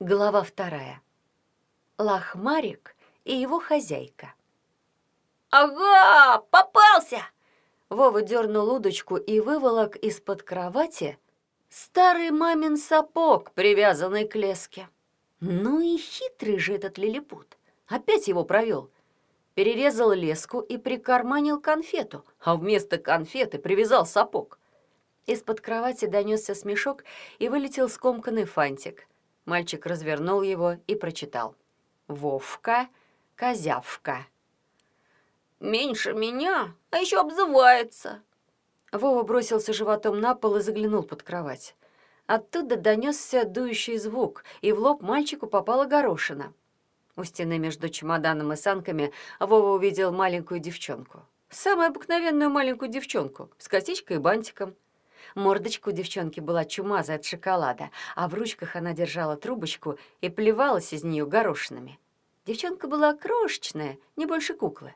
Глава вторая. Лохмарик и его хозяйка. «Ага, попался!» Вова дернул удочку и выволок из-под кровати старый мамин сапог, привязанный к леске. Ну и хитрый же этот лилипут. Опять его провел. Перерезал леску и прикарманил конфету, а вместо конфеты привязал сапог. Из-под кровати донесся смешок и вылетел скомканный фантик. Мальчик развернул его и прочитал. «Вовка, козявка». «Меньше меня, а еще обзывается». Вова бросился животом на пол и заглянул под кровать. Оттуда донесся дующий звук, и в лоб мальчику попала горошина. У стены между чемоданом и санками Вова увидел маленькую девчонку. Самую обыкновенную маленькую девчонку с косичкой и бантиком. Мордочка у девчонки была чумазая от шоколада, а в ручках она держала трубочку и плевалась из нее горошинами. Девчонка была крошечная, не больше куклы.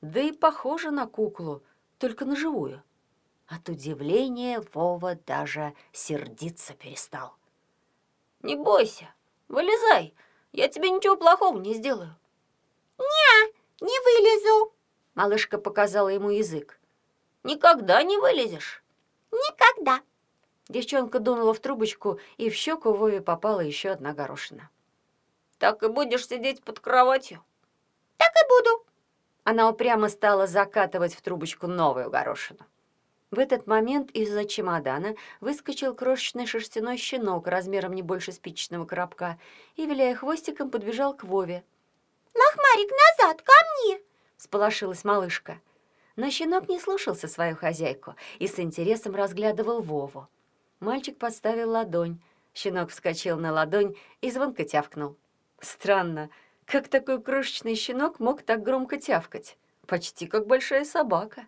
Да и похожа на куклу, только на живую. От удивления Вова даже сердиться перестал. «Не бойся, вылезай, я тебе ничего плохого не сделаю». «Не, не вылезу», — малышка показала ему язык. «Никогда не вылезешь». «Никогда». Девчонка дунула в трубочку, и в щеку Вове попала еще одна горошина. «Так и будешь сидеть под кроватью?» «Так и буду». Она упрямо стала закатывать в трубочку новую горошину. В этот момент из-за чемодана выскочил крошечный шерстяной щенок размером не больше спичечного коробка и, виляя хвостиком, подбежал к Вове. «Лохмарик, назад, ко мне!» — сполошилась малышка. Но щенок не слушался свою хозяйку и с интересом разглядывал Вову. Мальчик подставил ладонь. Щенок вскочил на ладонь и звонко тявкнул. Странно, как такой крошечный щенок мог так громко тявкать? Почти как большая собака.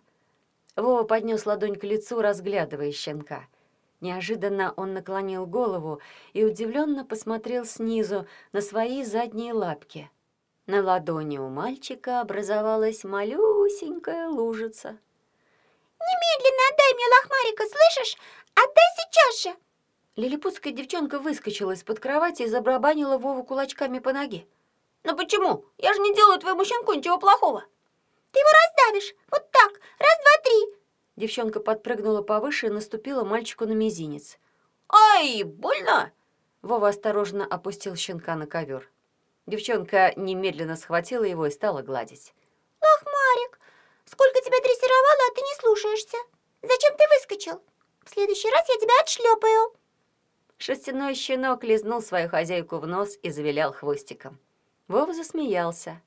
Вова поднес ладонь к лицу, разглядывая щенка. Неожиданно он наклонил голову и удивленно посмотрел снизу на свои задние лапки. На ладони у мальчика образовалась малюсенькая лужица. «Немедленно отдай мне лохмарика, слышишь? Отдай сейчас же!» Лилипутская девчонка выскочила из-под кровати и забрабанила Вову кулачками по ноге. «Но почему? Я же не делаю твоему щенку ничего плохого!» Ты его раздавишь! Вот так! Раз, два, три!» Девчонка подпрыгнула повыше и наступила мальчику на мизинец. «Ай, больно!» Вова осторожно опустил щенка на ковер. Девчонка немедленно схватила его и стала гладить. «Лохмарик, сколько тебя дрессировала, а ты не слушаешься. Зачем ты выскочил? В следующий раз я тебя отшлепаю!» Шерстяной щенок лизнул свою хозяйку в нос и завилял хвостиком. Вова засмеялся.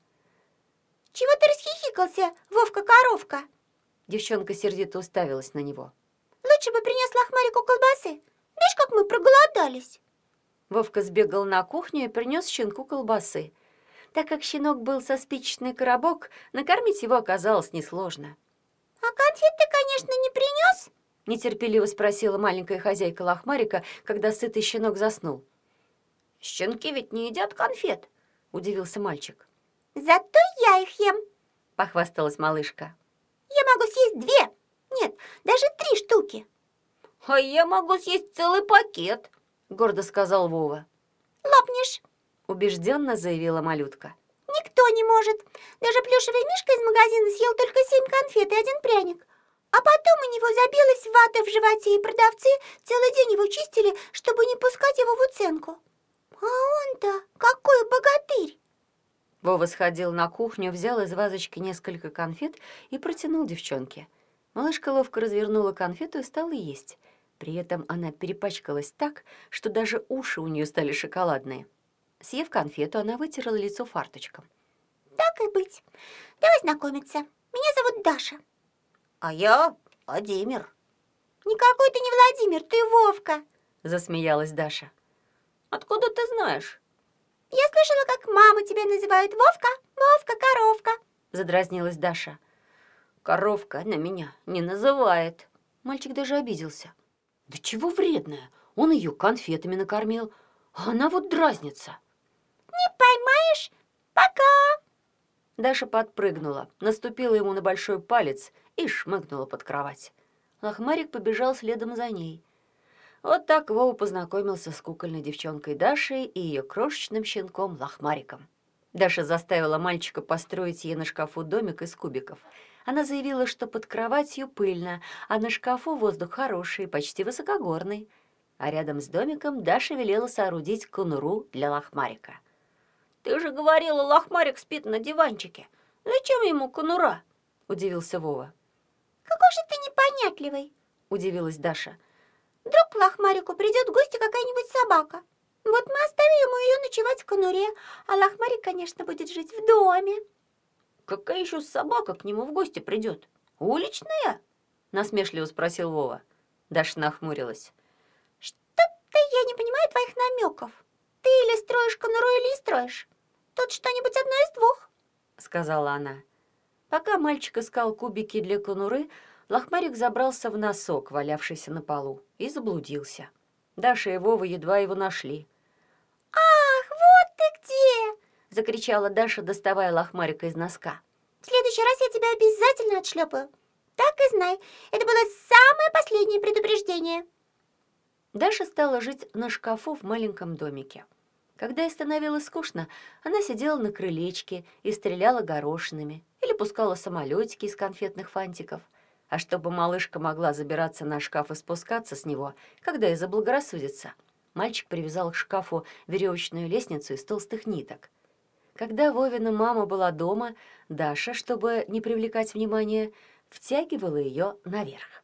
«Чего ты расхихикался, Вовка-коровка?» Девчонка сердито уставилась на него. «Лучше бы принес лохмарику колбасы. Видишь, как мы проголодались!» Вовка сбегал на кухню и принес щенку колбасы. Так как щенок был со спичечный коробок, накормить его оказалось несложно. «А конфет ты, конечно, не принес?» нетерпеливо спросила маленькая хозяйка лохмарика, когда сытый щенок заснул. «Щенки ведь не едят конфет», — удивился мальчик. Зато я их ем, похвасталась малышка. Я могу съесть две, нет, даже три штуки. А я могу съесть целый пакет, гордо сказал Вова. Лопнешь, убежденно заявила малютка. Никто не может. Даже плюшевый мишка из магазина съел только семь конфет и один пряник. А потом у него забилась вата в животе, и продавцы целый день его чистили, чтобы не пускать его в уценку. А он-то какой богатырь! Вова сходил на кухню, взял из вазочки несколько конфет и протянул девчонке. Малышка ловко развернула конфету и стала есть. При этом она перепачкалась так, что даже уши у нее стали шоколадные. Съев конфету, она вытерла лицо фарточком. «Так и быть. Давай знакомиться. Меня зовут Даша». «А я Владимир». «Никакой ты не Владимир, ты Вовка», — засмеялась Даша. «Откуда ты знаешь?» «Я слышала, как маму тебя называют Вовка, Вовка, коровка», — задразнилась Даша. «Коровка на меня не называет». Мальчик даже обиделся. «Да чего вредная? Он ее конфетами накормил, а она вот дразнится». «Не поймаешь? Пока!» Даша подпрыгнула, наступила ему на большой палец и шмыгнула под кровать. Лохмарик побежал следом за ней. Вот так Вова познакомился с кукольной девчонкой Дашей и ее крошечным щенком Лохмариком. Даша заставила мальчика построить ей на шкафу домик из кубиков. Она заявила, что под кроватью пыльно, а на шкафу воздух хороший, почти высокогорный. А рядом с домиком Даша велела соорудить конуру для Лохмарика. Ты же говорила, лохмарик спит на диванчике. Зачем ему конура? Удивился Вова. Какой же ты непонятливый. Удивилась Даша. Вдруг к Лохмарику придет в гости какая-нибудь собака. Вот мы оставим ему ее ночевать в конуре, а Лохмарик, конечно, будет жить в доме. Какая еще собака к нему в гости придет? Уличная? Насмешливо спросил Вова. Даша нахмурилась. Что-то я не понимаю твоих намеков. Ты или строишь конуру, или не строишь. Тут что-нибудь одно из двух. Сказала она. Пока мальчик искал кубики для конуры, Лохмарик забрался в носок, валявшийся на полу, и заблудился. Даша и Вова едва его нашли. Ах, вот ты где! Закричала Даша, доставая Лохмарика из носка. В следующий раз я тебя обязательно отшлепаю. Так и знай, это было самое последнее предупреждение. Даша стала жить на шкафу в маленьком домике. Когда ей становилось скучно, она сидела на крылечке и стреляла горошинами или пускала самолетики из конфетных фантиков. А чтобы малышка могла забираться на шкаф и спускаться с него, когда ей заблагорассудится, мальчик привязал к шкафу веревочную лестницу из толстых ниток. Когда Вовина мама была дома, Даша, чтобы не привлекать внимания, втягивала ее наверх.